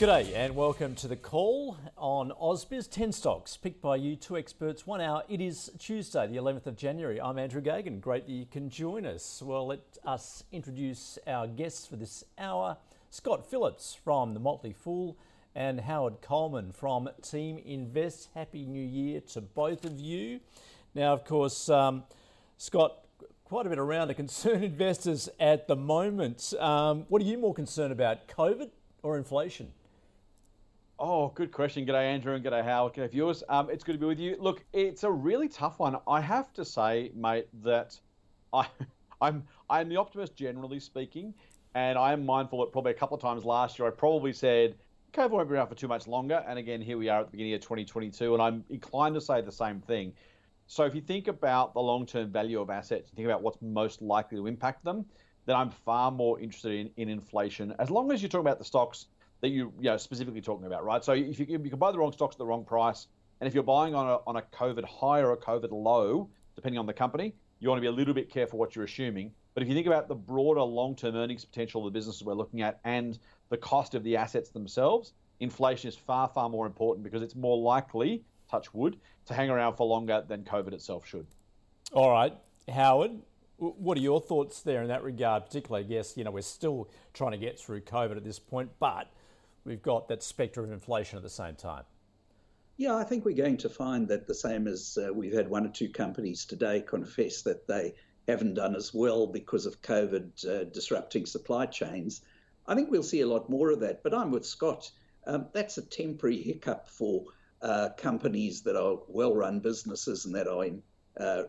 G'day and welcome to the call on AusBiz 10 stocks picked by you two experts one hour. It is Tuesday, the 11th of January. I'm Andrew Gagan. Great that you can join us. Well, let us introduce our guests for this hour Scott Phillips from The Motley Fool and Howard Coleman from Team Invest. Happy New Year to both of you. Now, of course, um, Scott, quite a bit around to concern investors at the moment. Um, what are you more concerned about, COVID or inflation? Oh, good question. G'day, Andrew, and g'day, Howard. G'day, viewers. Um, it's good to be with you. Look, it's a really tough one. I have to say, mate, that I, I'm I'm the optimist generally speaking, and I am mindful that probably a couple of times last year I probably said COVID won't be around for too much longer, and again here we are at the beginning of 2022, and I'm inclined to say the same thing. So if you think about the long-term value of assets, think about what's most likely to impact them, then I'm far more interested in, in inflation. As long as you're talking about the stocks that you, you know, specifically talking about, right? So if you, you can buy the wrong stocks at the wrong price, and if you're buying on a, on a COVID high or a COVID low, depending on the company, you want to be a little bit careful what you're assuming. But if you think about the broader long-term earnings potential of the businesses we're looking at and the cost of the assets themselves, inflation is far, far more important because it's more likely, touch wood, to hang around for longer than COVID itself should. All right, Howard, what are your thoughts there in that regard? Particularly, I guess, you know, we're still trying to get through COVID at this point, but we've got that spectre of inflation at the same time. Yeah, I think we're going to find that the same as uh, we've had one or two companies today confess that they haven't done as well because of COVID uh, disrupting supply chains. I think we'll see a lot more of that. But I'm with Scott. Um, that's a temporary hiccup for uh, companies that are well-run businesses and that are in, uh,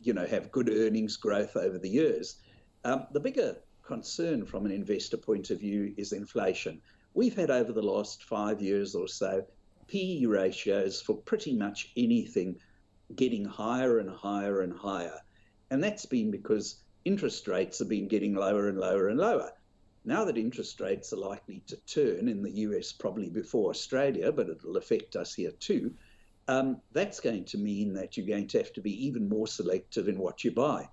you know, have good earnings growth over the years. Um, the bigger concern from an investor point of view is inflation. We've had over the last five years or so PE ratios for pretty much anything getting higher and higher and higher. And that's been because interest rates have been getting lower and lower and lower. Now that interest rates are likely to turn in the US probably before Australia, but it'll affect us here too, um, that's going to mean that you're going to have to be even more selective in what you buy.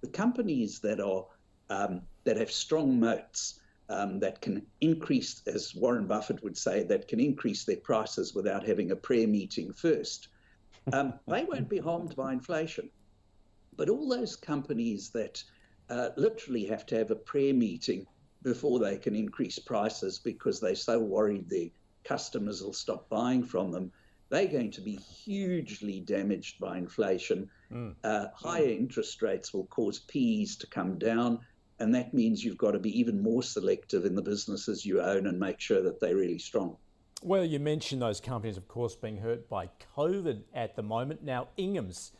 The companies that are um, that have strong moats, um, that can increase, as Warren Buffett would say, that can increase their prices without having a prayer meeting first, um, they won't be harmed by inflation. But all those companies that uh, literally have to have a prayer meeting before they can increase prices because they're so worried their customers will stop buying from them, they're going to be hugely damaged by inflation. Mm. Uh, higher interest rates will cause PEs to come down and that means you've got to be even more selective in the businesses you own and make sure that they're really strong. Well, you mentioned those companies, of course, being hurt by COVID at the moment. Now, Ingham's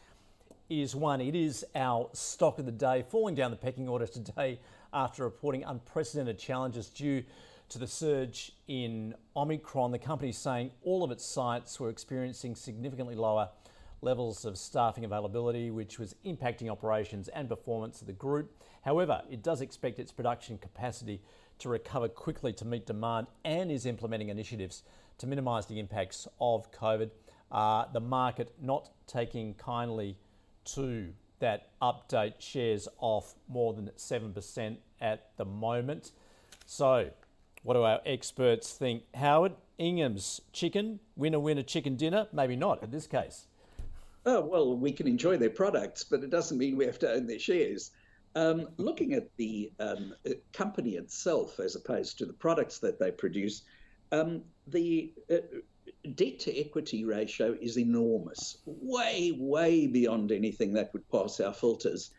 is one. It is our stock of the day, falling down the pecking order today after reporting unprecedented challenges due to the surge in Omicron. The company is saying all of its sites were experiencing significantly lower levels of staffing availability, which was impacting operations and performance of the group. However, it does expect its production capacity to recover quickly to meet demand and is implementing initiatives to minimise the impacts of COVID. Uh, the market not taking kindly to that update shares off more than 7% at the moment. So, what do our experts think? Howard, Ingham's chicken, winner winner chicken dinner? Maybe not in this case. Oh, well, we can enjoy their products, but it doesn't mean we have to own their shares. Um, looking at the um, company itself as opposed to the products that they produce, um, the uh, debt to equity ratio is enormous, way, way beyond anything that would pass our filters.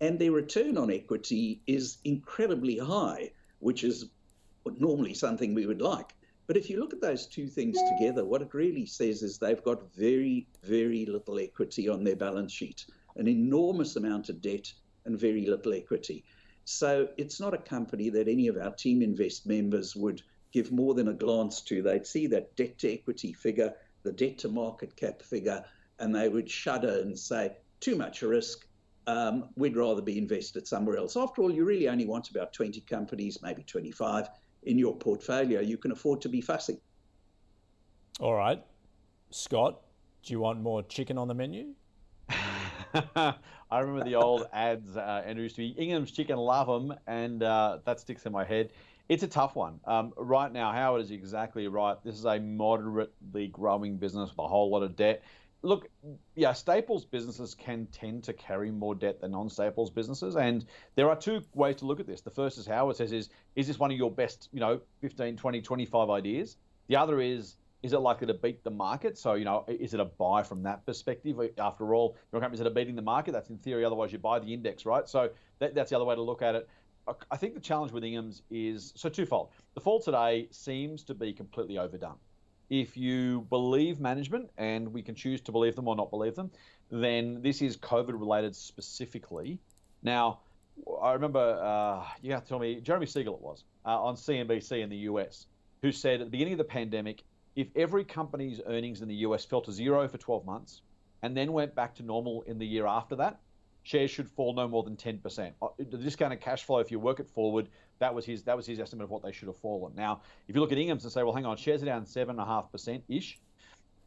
And their return on equity is incredibly high, which is normally something we would like. But if you look at those two things together, what it really says is they've got very, very little equity on their balance sheet, an enormous amount of debt and very little equity. So it's not a company that any of our Team Invest members would give more than a glance to. They'd see that debt to equity figure, the debt to market cap figure, and they would shudder and say, too much risk. Um, we'd rather be invested somewhere else. After all, you really only want about 20 companies, maybe 25 in your portfolio, you can afford to be fussy. All right. Scott, do you want more chicken on the menu? I remember the old ads, uh, and it used to be Ingham's Chicken, love them, and uh, that sticks in my head. It's a tough one. Um, right now, Howard is exactly right. This is a moderately growing business with a whole lot of debt look, yeah, staples businesses can tend to carry more debt than non-staples businesses, and there are two ways to look at this. The first is Howard says is is this one of your best, you know, 15, 20, 25 ideas? The other is is it likely to beat the market? So, you know, is it a buy from that perspective? After all, your companies that are beating the market, that's in theory. Otherwise, you buy the index, right? So that, that's the other way to look at it. I think the challenge with Ingham's is so twofold. The fall today seems to be completely overdone if you believe management, and we can choose to believe them or not believe them, then this is COVID related specifically. Now, I remember, uh, you have to tell me, Jeremy Siegel it was, uh, on CNBC in the US, who said at the beginning of the pandemic, if every company's earnings in the US fell to zero for 12 months and then went back to normal in the year after that, shares should fall no more than 10%. Uh, the discounted cash flow, if you work it forward, that was his that was his estimate of what they should have fallen. Now, if you look at Ingham's and say, well, hang on, shares are down seven and a half percent ish,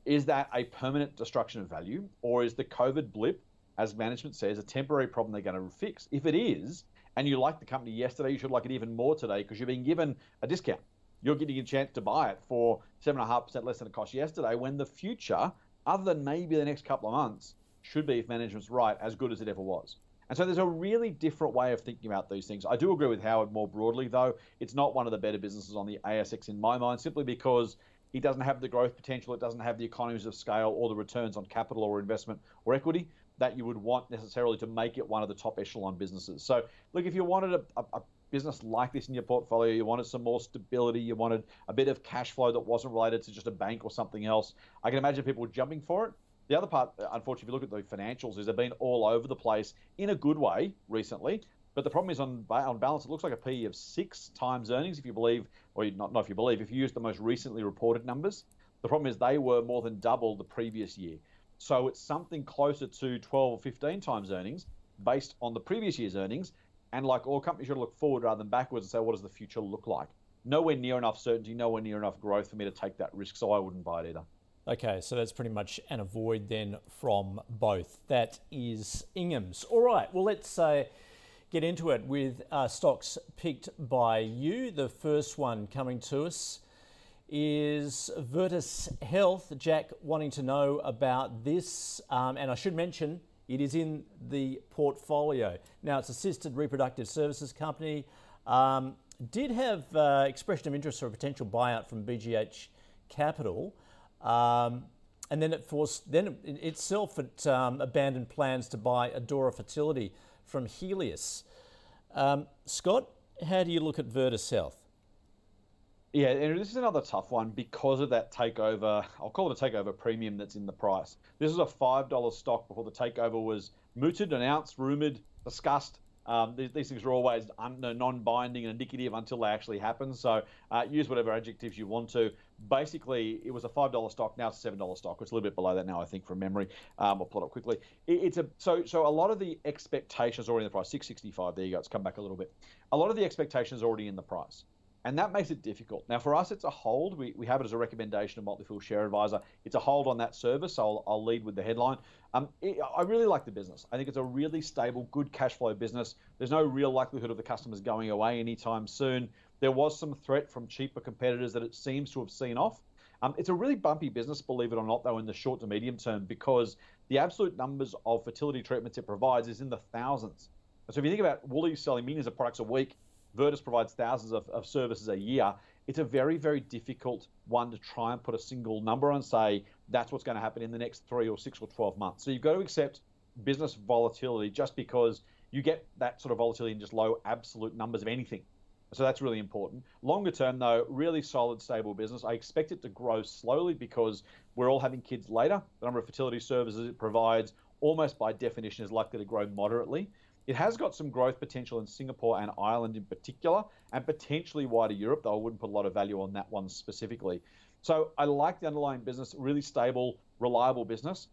is that a permanent destruction of value, or is the COVID blip, as management says, a temporary problem they're going to fix? If it is, and you like the company yesterday, you should like it even more today because you're being given a discount. You're getting a chance to buy it for seven and a half percent less than it cost yesterday. When the future, other than maybe the next couple of months, should be, if management's right, as good as it ever was. And so there's a really different way of thinking about these things. I do agree with Howard more broadly, though. It's not one of the better businesses on the ASX in my mind, simply because it doesn't have the growth potential, it doesn't have the economies of scale or the returns on capital or investment or equity that you would want necessarily to make it one of the top echelon businesses. So, look, if you wanted a, a, a business like this in your portfolio, you wanted some more stability, you wanted a bit of cash flow that wasn't related to just a bank or something else, I can imagine people jumping for it. The other part, uh, unfortunately, if you look at the financials, is they've been all over the place in a good way recently. But the problem is on on balance, it looks like a PE of six times earnings if you believe, or not, not if you believe, if you use the most recently reported numbers. The problem is they were more than double the previous year. So it's something closer to 12 or 15 times earnings based on the previous year's earnings. And like all companies, you should look forward rather than backwards and say, what does the future look like? Nowhere near enough certainty, nowhere near enough growth for me to take that risk. So I wouldn't buy it either. Okay, so that's pretty much an avoid then from both. That is Ingham's. All right, well, let's uh, get into it with uh, stocks picked by you. The first one coming to us is Virtus Health. Jack wanting to know about this, um, and I should mention it is in the portfolio. Now, it's assisted reproductive services company. Um, did have uh, expression of interest for a potential buyout from BGH Capital. Um, and then it forced, then it itself it um, abandoned plans to buy Adora Fertility from Healius. Um, Scott, how do you look at Virtus Health? Yeah, and this is another tough one because of that takeover. I'll call it a takeover premium that's in the price. This is a five dollar stock before the takeover was mooted, announced, rumored, discussed. Um, these, these, things are always un, non-binding and indicative until they actually happen. So uh, use whatever adjectives you want to. Basically, it was a five dollar stock. Now it's a seven dollar stock. It's a little bit below that now, I think, from memory. Um, I'll pull it up quickly. It, it's a so so a lot of the expectations already in the price. Six sixty five. There you go. It's come back a little bit. A lot of the expectations are already in the price and that makes it difficult. Now, for us, it's a hold. We, we have it as a recommendation of Motley Fool Share Advisor. It's a hold on that service, so I'll, I'll lead with the headline. Um, it, I really like the business. I think it's a really stable, good cash flow business. There's no real likelihood of the customers going away anytime soon. There was some threat from cheaper competitors that it seems to have seen off. Um, it's a really bumpy business, believe it or not, though, in the short to medium term, because the absolute numbers of fertility treatments it provides is in the thousands. So if you think about Woolies selling millions of products a week, Virtus provides thousands of, of services a year. It's a very, very difficult one to try and put a single number on and say that's what's going to happen in the next three or six or 12 months. So you've got to accept business volatility just because you get that sort of volatility in just low absolute numbers of anything. So that's really important. Longer term, though, really solid, stable business. I expect it to grow slowly because we're all having kids later. The number of fertility services it provides, almost by definition, is likely to grow moderately. It has got some growth potential in Singapore and Ireland in particular, and potentially wider Europe, though I wouldn't put a lot of value on that one specifically. So I like the underlying business, really stable, reliable business.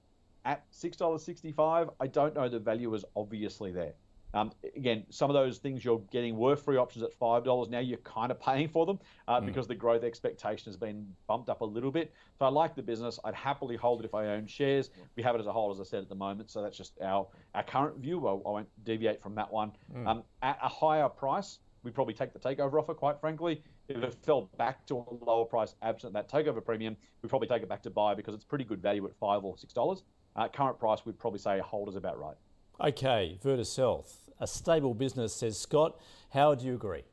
At $6.65, I don't know the value is obviously there. Um, again, some of those things you're getting were free options at five dollars. Now you're kind of paying for them uh, mm. because the growth expectation has been bumped up a little bit. So I like the business. I'd happily hold it if I own shares. We have it as a hold, as I said at the moment. So that's just our our current view. I, I won't deviate from that one. Mm. Um, at a higher price, we probably take the takeover offer. Quite frankly, if it fell back to a lower price absent that takeover premium, we probably take it back to buy because it's pretty good value at five or six dollars. Uh, current price, we'd probably say a hold is about right. Okay, Virtus Health a stable business, says Scott. How do you agree?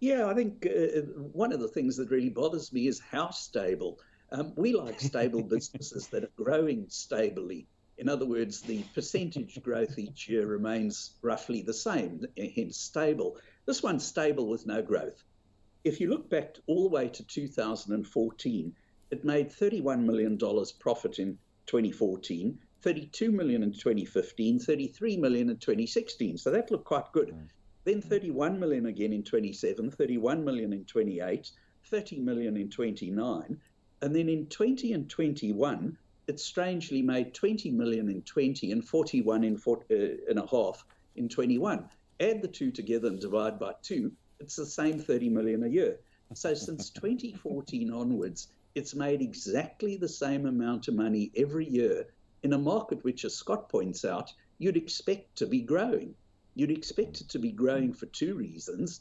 Yeah, I think uh, one of the things that really bothers me is how stable. Um, we like stable businesses that are growing stably. In other words, the percentage growth each year remains roughly the same, hence stable. This one's stable with no growth. If you look back all the way to 2014, it made $31 million profit in 2014, 32 million in 2015, 33 million in 2016. So that looked quite good. Mm. Then 31 million again in 27, 31 million in 28, 30 million in 29. And then in 20 and 21, it strangely made 20 million in 20 and 41 in four, uh, and a half in 21. Add the two together and divide by two, it's the same 30 million a year. So since 2014 onwards, it's made exactly the same amount of money every year in a market which, as Scott points out, you'd expect to be growing. You'd expect it to be growing for two reasons.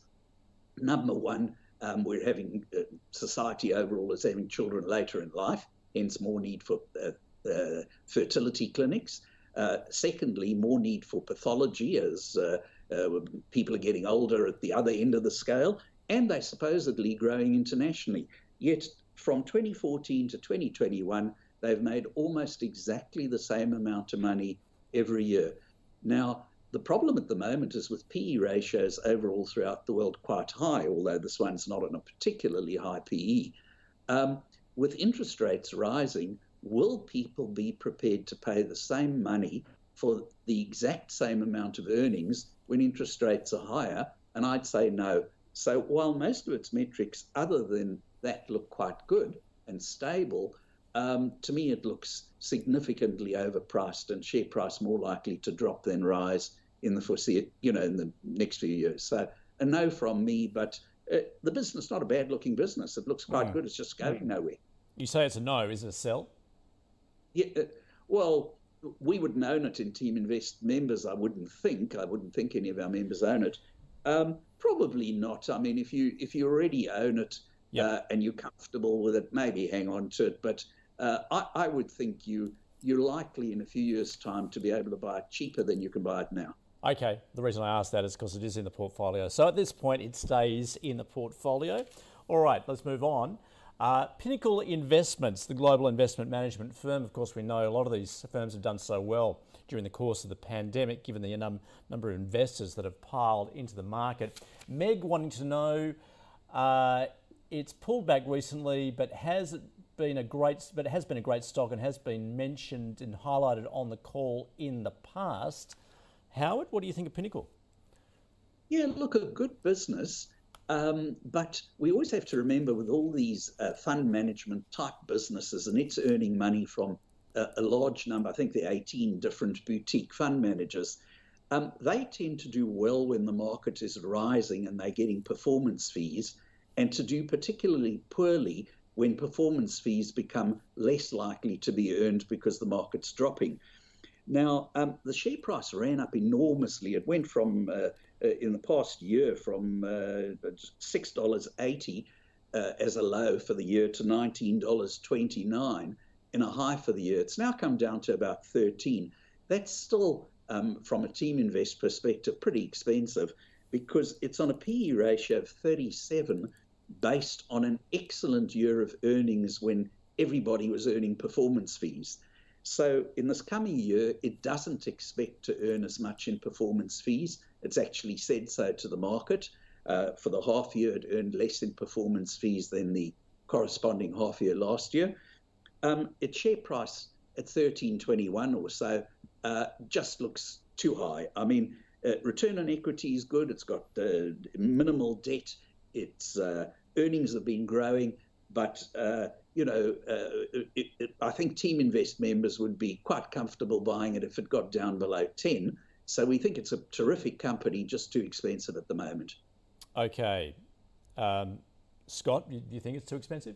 Number one, um, we're having uh, society overall is having children later in life, hence more need for uh, uh, fertility clinics. Uh, secondly, more need for pathology as uh, uh, people are getting older at the other end of the scale, and they're supposedly growing internationally. Yet from 2014 to 2021, they've made almost exactly the same amount of money every year. Now, the problem at the moment is with PE ratios overall throughout the world quite high, although this one's not on a particularly high PE. Um, with interest rates rising, will people be prepared to pay the same money for the exact same amount of earnings when interest rates are higher? And I'd say no. So while most of its metrics, other than that, look quite good and stable, um, to me, it looks significantly overpriced and share price more likely to drop than rise in the foresee, you know, in the next few years. So a no from me, but uh, the business not a bad looking business. It looks quite good. It's just going nowhere. You say it's a no. Is it a sell? Yeah. Uh, well, we wouldn't own it in Team Invest members. I wouldn't think. I wouldn't think any of our members own it. Um, probably not. I mean, if you if you already own it yep. uh, and you're comfortable with it, maybe hang on to it. But uh, I, I, would think you you're likely in a few years' time to be able to buy it cheaper than you can buy it now. Okay, the reason I ask that is because it is in the portfolio. So at this point, it stays in the portfolio. All right, let's move on. Uh, Pinnacle Investments, the global investment management firm. Of course, we know a lot of these firms have done so well during the course of the pandemic, given the num- number of investors that have piled into the market. Meg wanting to know uh, it's pulled back recently, but has it been a great, but it has been a great stock and has been mentioned and highlighted on the call in the past. Howard, what do you think of Pinnacle? Yeah, look, a good business. Um, but we always have to remember with all these uh, fund management type businesses, and it's earning money from a, a large number, I think are 18 different boutique fund managers. Um, they tend to do well when the market is rising and they're getting performance fees, and to do particularly poorly when performance fees become less likely to be earned because the market's dropping. Now, um, the share price ran up enormously. It went from, uh, uh, in the past year, from uh, $6.80 uh, as a low for the year to $19.29 in a high for the year. It's now come down to about 13. That's still, um, from a team invest perspective, pretty expensive because it's on a PE ratio of 37 based on an excellent year of earnings when everybody was earning performance fees. So, in this coming year, it doesn't expect to earn as much in performance fees. It's actually said so to the market. Uh, for the half year, it earned less in performance fees than the corresponding half year last year. Um, its share price at 13.21 or so uh, just looks too high. I mean, uh, return on equity is good. It's got uh, minimal debt. Its uh, earnings have been growing, but uh, you know, uh, it, it, I think Team Invest members would be quite comfortable buying it if it got down below 10. So we think it's a terrific company, just too expensive at the moment. Okay. Um, Scott, do you think it's too expensive?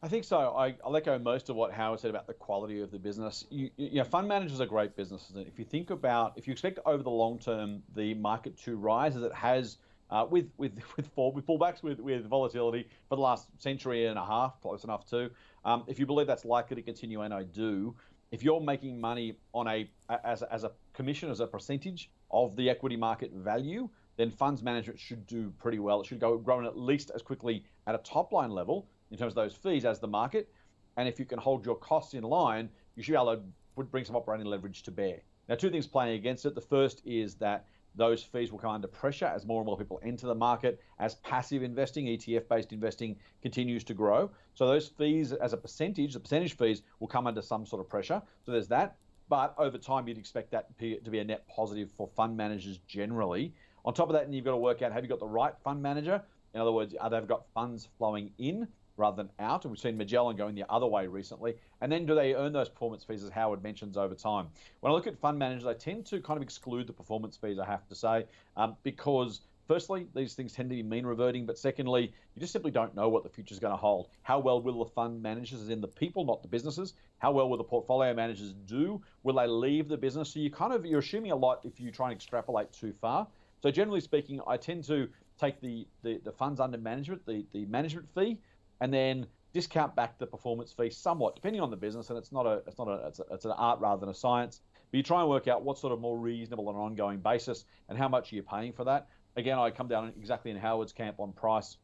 I think so. I, will echo most of what Howard said about the quality of the business. You, you know, fund managers are great businesses. If you think about, if you expect over the long term the market to rise as it has uh, with with with fall with pullbacks with with volatility for the last century and a half, close enough to. Um, if you believe that's likely to continue, and I do, if you're making money on a as as a commission as a percentage of the equity market value, then funds management should do pretty well. It should go growing at least as quickly at a top line level in terms of those fees as the market. And if you can hold your costs in line, you should be able to bring some operating leverage to bear. Now, two things playing against it. The first is that those fees will come under pressure as more and more people enter the market, as passive investing, ETF based investing continues to grow. So those fees as a percentage, the percentage fees will come under some sort of pressure. So there's that. But over time, you'd expect that to be a net positive for fund managers generally. On top of that, and you've got to work out have you got the right fund manager? In other words, are they've got funds flowing in rather than out. And we've seen Magellan going the other way recently. And then do they earn those performance fees, as Howard mentions, over time? When I look at fund managers, I tend to kind of exclude the performance fees, I have to say, um, because firstly, these things tend to be mean reverting, but secondly, you just simply don't know what the future is going to hold. How well will the fund managers, as in the people, not the businesses, how well will the portfolio managers do? Will they leave the business? So you kind of you're assuming a lot if you try and extrapolate too far. So generally speaking, I tend to take the, the, the funds under management, the, the management fee, and then discount back the performance fee somewhat, depending on the business. And it's not a it's not a it's, a, it's an art rather than a science. But you try and work out what sort of more reasonable on an ongoing basis and how much you're you paying for that. Again, I come down exactly in Howard's camp on price.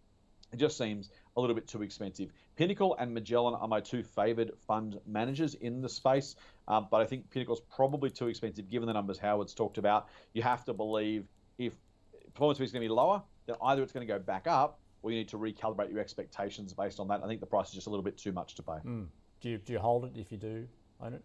It just seems a little bit too expensive. Pinnacle and Magellan are my two favoured fund managers in the space, um, but I think Pinnacle's probably too expensive given the numbers Howard's talked about. You have to believe if performance fee is going to be lower, then either it's going to go back up or you need to recalibrate your expectations based on that. I think the price is just a little bit too much to pay. Mm. Do you do you hold it if you do own it?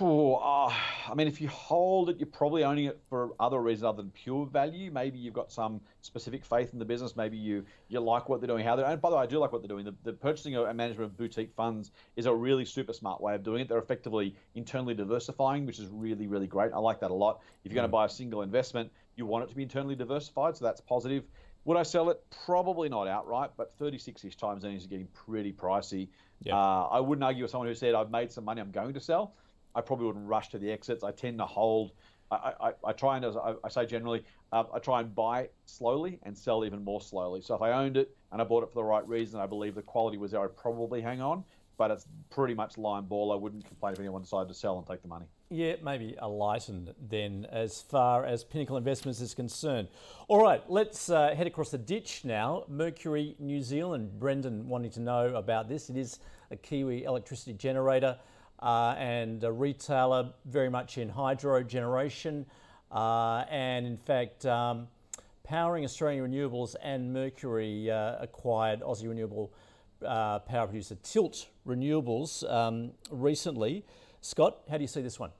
Oh, uh, I mean, if you hold it, you're probably owning it for other reasons other than pure value. Maybe you've got some specific faith in the business. Maybe you you like what they're doing, how they're. And by the way, I do like what they're doing. The, the purchasing and management of boutique funds is a really super smart way of doing it. They're effectively internally diversifying, which is really really great. I like that a lot. If you're mm. going to buy a single investment, you want it to be internally diversified, so that's positive. Would I sell it? Probably not outright, but 36-ish times earnings is getting pretty pricey. Yep. Uh, I wouldn't argue with someone who said, I've made some money, I'm going to sell. I probably wouldn't rush to the exits. I tend to hold. I, I, I try and, as I, I say generally, uh, I try and buy slowly and sell even more slowly. So if I owned it and I bought it for the right reason, I believe the quality was there, I'd probably hang on. But it's pretty much line ball. I wouldn't complain if anyone decided to sell and take the money. Yeah, maybe a lightened then as far as Pinnacle Investments is concerned. All right, let's uh, head across the ditch now. Mercury New Zealand. Brendan wanting to know about this. It is a Kiwi electricity generator uh, and a retailer very much in hydro generation. Uh, and in fact, um, powering Australian renewables and Mercury uh, acquired Aussie renewable uh, power producer Tilt Renewables um, recently. Scott, how do you see this one?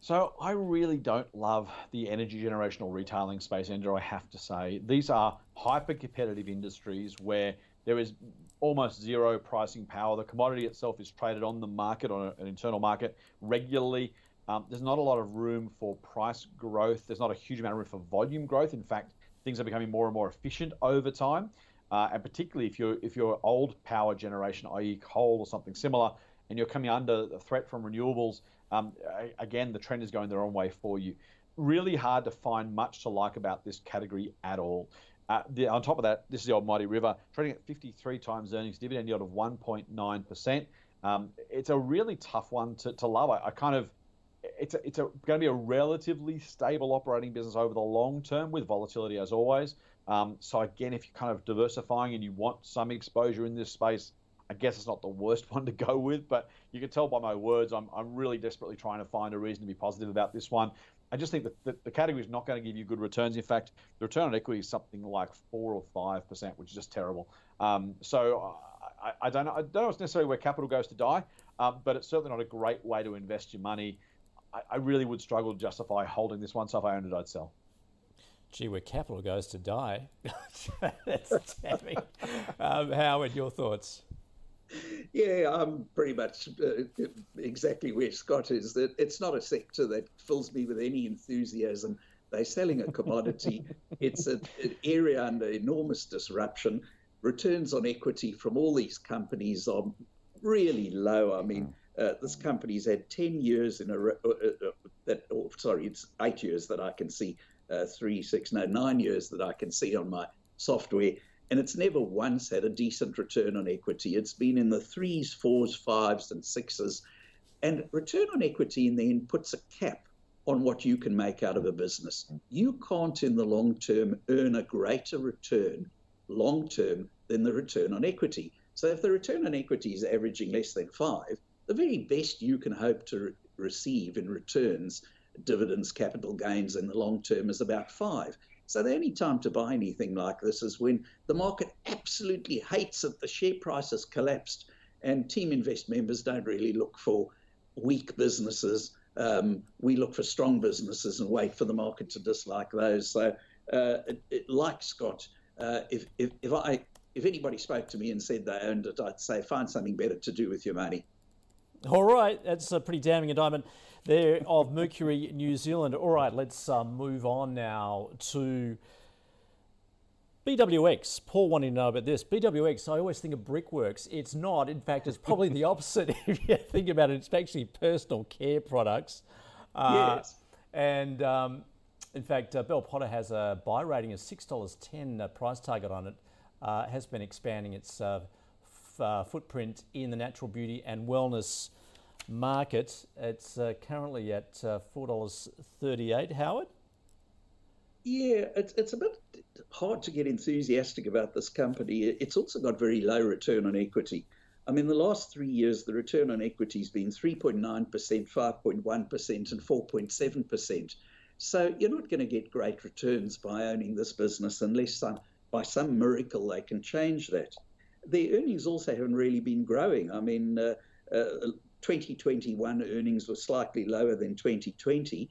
So I really don't love the energy generational retailing space, Andrew. I have to say these are hyper competitive industries where there is almost zero pricing power. The commodity itself is traded on the market, on an internal market, regularly. Um, there's not a lot of room for price growth. There's not a huge amount of room for volume growth. In fact, things are becoming more and more efficient over time. Uh, and particularly if you're if you're old power generation, i.e., coal or something similar, and you're coming under the threat from renewables, um, again, the trend is going the wrong way for you. Really hard to find much to like about this category at all. Uh, the, on top of that, this is the old Mighty River, trading at 53 times earnings, dividend yield of 1.9%. Um, it's a really tough one to, to love. I, I kind of, it's a, it's a, going to be a relatively stable operating business over the long term with volatility as always. Um, so again, if you're kind of diversifying and you want some exposure in this space, I guess it's not the worst one to go with, but you can tell by my words, I'm, I'm really desperately trying to find a reason to be positive about this one. I just think that the, the category is not going to give you good returns. In fact, the return on equity is something like four or five percent, which is just terrible. Um, so I, I, don't know. I don't know necessarily where capital goes to die, um, but it's certainly not a great way to invest your money. I, I really would struggle to justify holding this one. So if I owned it, I'd sell. Gee, where capital goes to die. That's damning. Um, Howard, your thoughts? Yeah, I'm pretty much uh, exactly where Scott is. That it's not a sector that fills me with any enthusiasm. They're selling a commodity. it's a, an area under enormous disruption. Returns on equity from all these companies are really low. I mean, uh, this company's had 10 years in a uh, uh, uh, that, oh, sorry, it's eight years that I can see, uh, three, six, no, nine years that I can see on my software and it's never once had a decent return on equity. It's been in the threes, fours, fives, and sixes. And return on equity then puts a cap on what you can make out of a business. You can't, in the long term, earn a greater return long term than the return on equity. So if the return on equity is averaging less than five, the very best you can hope to re- receive in returns, dividends, capital gains in the long term is about five. So the only time to buy anything like this is when the market absolutely hates it, the share price has collapsed, and Team Invest members don't really look for weak businesses. Um, we look for strong businesses and wait for the market to dislike those. So, uh, it, it, like Scott, uh, if, if, if I if anybody spoke to me and said they owned it, I'd say find something better to do with your money. All right, that's a pretty damning indictment there of Mercury New Zealand. All right, let's uh, move on now to BWX. Paul wanted to know about this. BWX, I always think of Brickworks. It's not. In fact, it's probably the opposite if you think about it. It's actually personal care products. Uh, yes. And um, in fact, uh, Bell Potter has a buy rating of $6.10 uh, price target on it. Uh, has been expanding its uh, footprint in the natural beauty and wellness market. It's uh, currently at uh, $4.38. Howard? Yeah, it's, it's a bit hard to get enthusiastic about this company. It's also got very low return on equity. I mean, the last three years, the return on equity has been 3.9%, 5.1%, and 4.7%. So you're not going to get great returns by owning this business unless some, by some miracle they can change that. Their earnings also haven't really been growing. I mean, uh, uh, 2021 earnings were slightly lower than 2020,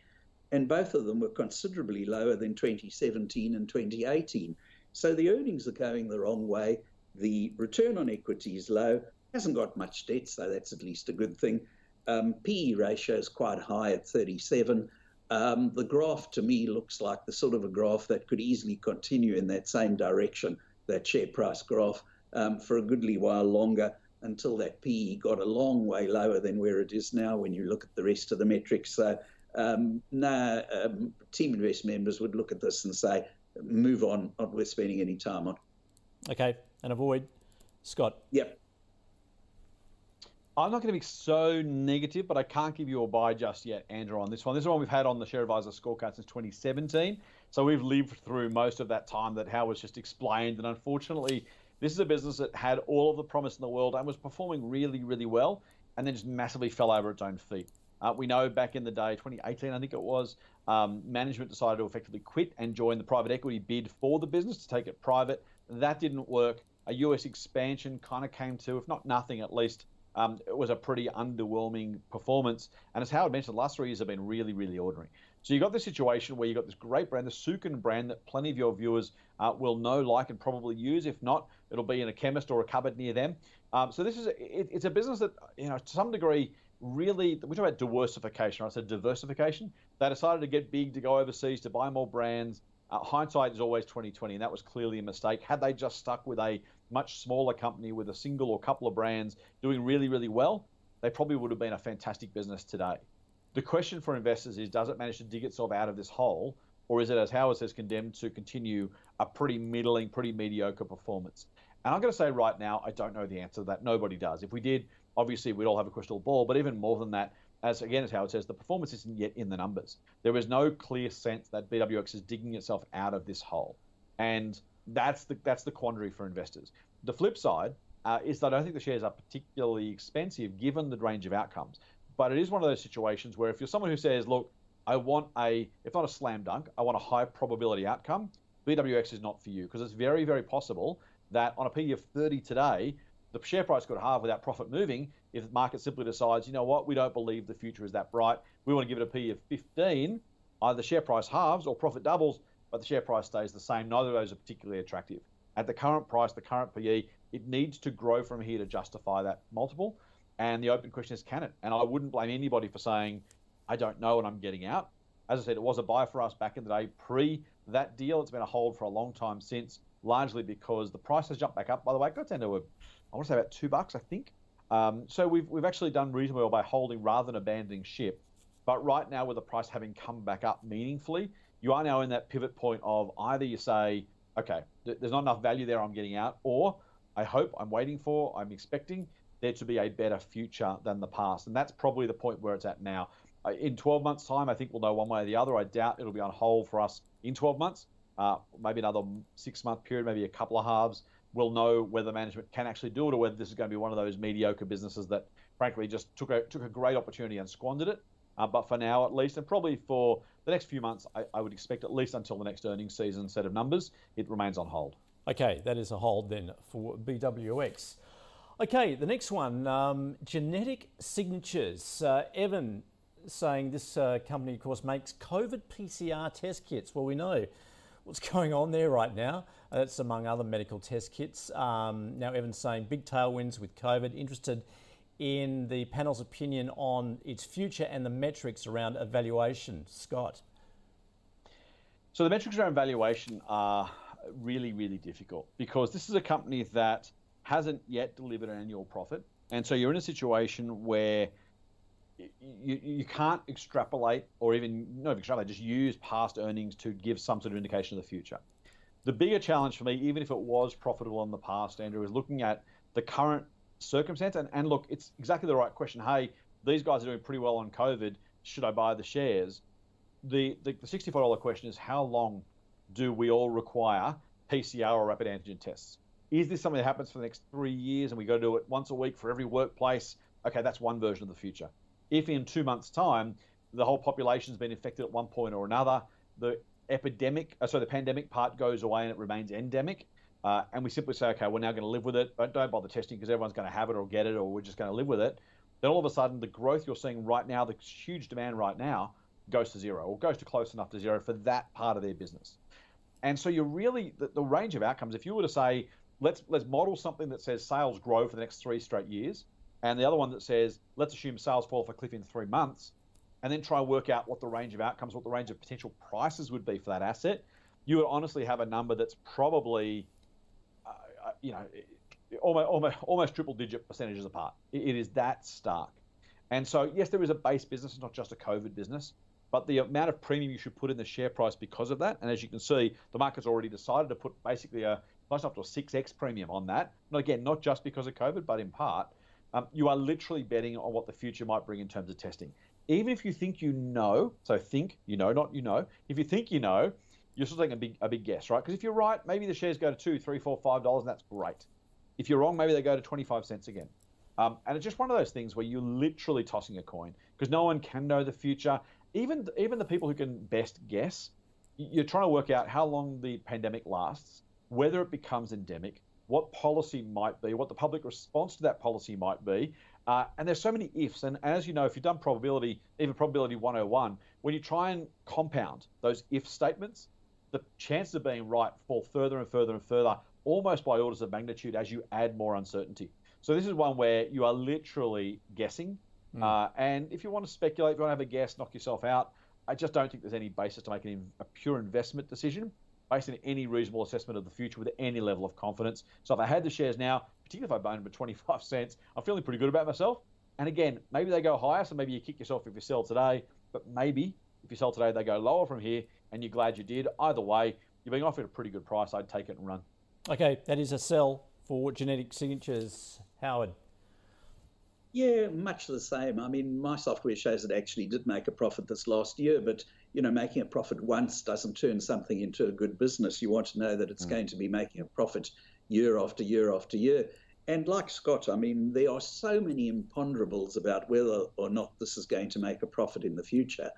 and both of them were considerably lower than 2017 and 2018. So the earnings are going the wrong way. The return on equity is low, hasn't got much debt, so that's at least a good thing. Um, PE ratio is quite high at 37. Um, the graph to me looks like the sort of a graph that could easily continue in that same direction, that share price graph, um, for a goodly while longer until that PE got a long way lower than where it is now when you look at the rest of the metrics. So, um, now um, Team Invest members would look at this and say, move on, not worth spending any time on. Okay, and avoid. Scott. Yep. I'm not going to be so negative, but I can't give you a buy just yet, Andrew, on this one. This is one we've had on the Share Advisor scorecard since 2017. So we've lived through most of that time that Howard's just explained. And unfortunately, this is a business that had all of the promise in the world and was performing really, really well, and then just massively fell over its own feet. Uh, we know back in the day, 2018, I think it was, um, management decided to effectively quit and join the private equity bid for the business to take it private. That didn't work. A US expansion kind of came to, if not nothing, at least um, it was a pretty underwhelming performance. And as Howard mentioned, the last three years have been really, really ordinary. So you've got this situation where you've got this great brand, the Sukin brand, that plenty of your viewers uh, will know, like, and probably use. If not, it'll be in a chemist or a cupboard near them. Um, so this is a, it, it's a business that you know to some degree really we talk about diversification. I said diversification. They decided to get big, to go overseas, to buy more brands. Uh, hindsight is always 2020, and that was clearly a mistake. Had they just stuck with a much smaller company with a single or couple of brands doing really, really well, they probably would have been a fantastic business today. The question for investors is does it manage to dig itself out of this hole, or is it, as Howard says, condemned to continue a pretty middling, pretty mediocre performance? And I'm going to say right now, I don't know the answer to that. Nobody does. If we did, obviously we'd all have a crystal ball. But even more than that, as again as Howard says, the performance isn't yet in the numbers. There is no clear sense that BWX is digging itself out of this hole, and that's the that's the quandary for investors. The flip side, uh, is that I don't think the shares are particularly expensive given the range of outcomes. But it is one of those situations where if you're someone who says, look, I want a, if not a slam dunk, I want a high probability outcome, BWX is not for you because it's very, very possible that on a PE of 30 today, the share price could halve without profit moving if the market simply decides, you know what, we don't believe the future is that bright. We want to give it a PE of 15. Either the share price halves or profit doubles, but the share price stays the same. Neither of those are particularly attractive. At the current price, the current PE, it needs to grow from here to justify that multiple. And the open question is, can it? And I wouldn't blame anybody for saying, I don't know and I'm getting out. As I said, it was a buy for us back in the day pre that deal. It's been a hold for a long time since, largely because the price has jumped back up. By the way, it got down to a, I want to say about two bucks, I think. Um, so we've we've actually done reasonably well by holding rather than abandoning ship. But right now, with the price having come back up meaningfully, you are now in that pivot point of either you say, okay, there's not enough value there, I'm getting out, or I hope, I'm waiting for, I'm expecting there to be a better future than the past. And that's probably the point where it's at now. In 12 months' time, I think we'll know one way or the other. I doubt it'll be on hold for us in 12 months. Uh, maybe another six month period, maybe a couple of halves. We'll know whether management can actually do it or whether this is going to be one of those mediocre businesses that, frankly, just took a, took a great opportunity and squandered it. Uh, but for now, at least, and probably for the next few months, I, I, would expect at least until the next earnings season set of numbers, it remains on hold. Okay, that is a hold then for BWX. Okay, the next one, um, genetic signatures. Uh, Evan saying this uh, company, of course, makes COVID PCR test kits. Well, we know what's going on there right now. That's among other medical test kits. Um, now, Evan's saying big tailwinds with COVID. Interested in the panel's opinion on its future and the metrics around evaluation. Scott. So, the metrics around valuation are really, really difficult because this is a company that hasn't yet delivered an annual profit. And so you're in a situation where you, you can't extrapolate or even not extrapolate, just use past earnings to give some sort of indication of the future. The bigger challenge for me, even if it was profitable in the past, Andrew, is looking at the current circumstance. And, and look, it's exactly the right question. Hey, these guys are doing pretty well on COVID. Should I buy the shares? The, the, the $64 question is how long do we all require PCR or rapid antigen tests? Is this something that happens for the next three years and we got to do it once a week for every workplace? Okay, that's one version of the future. If in two months' time the whole population's been infected at one point or another, the epidemic, uh, so the pandemic part goes away and it remains endemic, uh, and we simply say, okay, we're now going to live with it. Don't, don't bother testing because everyone's going to have it or get it, or we're just going to live with it. Then all of a sudden, the growth you're seeing right now, the huge demand right now, goes to zero or goes to close enough to zero for that part of their business. And so you're really the, the range of outcomes. If you were to say, let's let's model something that says sales grow for the next three straight years, and the other one that says let's assume sales fall off a cliff in three months, and then try and work out what the range of outcomes, what the range of potential prices would be for that asset, you would honestly have a number that's probably uh, uh, you know, almost, almost, almost triple digit percentages apart. it is that stark. And so, yes, there is a base business, it's not just a COVID business, but the amount of premium you should put in the share price because of that, and as you can see, the market's already decided to put basically a close up to a 6x premium on that. And again, not just because of COVID, but in part, um, you are literally betting on what the future might bring in terms of testing. Even if you think you know, so think you know, not you know, if you think you know, you're still taking a big a big guess, right? Because if you're right, maybe the shares go to two, three, four, five dollars, and that's great. If you're wrong, maybe they go to 25 cents again. Um, and it's just one of those things where you're literally tossing a coin because no one can know the future. Even even the people who can best guess, you're trying to work out how long the pandemic lasts, whether it becomes endemic, what policy might be, what the public response to that policy might be. Uh, and there's so many ifs. And as you know, if you've done probability, even probability 101, when you try and compound those if statements, the chances of being right fall further and further and further, almost by orders of magnitude, as you add more uncertainty. So this is one where you are literally guessing. Mm. Uh, and if you want to speculate, if you want to have a guess, knock yourself out. I just don't think there's any basis to make an, a pure investment decision based on any reasonable assessment of the future with any level of confidence. So if I had the shares now, particularly if I bought them at 25 cents, I'm feeling pretty good about myself. And again, maybe they go higher, so maybe you kick yourself if you sell today. But maybe if you sell today, they go lower from here, and you're glad you did. Either way, you're being offered a pretty good price. I'd take it and run. Okay, that is a sell for genetic signatures. Howard. Yeah, much the same. I mean, my software shows it actually did make a profit this last year, but you know, making a profit once doesn't turn something into a good business. You want to know that it's mm. going to be making a profit year after year after year. And like Scott, I mean, there are so many imponderables about whether or not this is going to make a profit in the future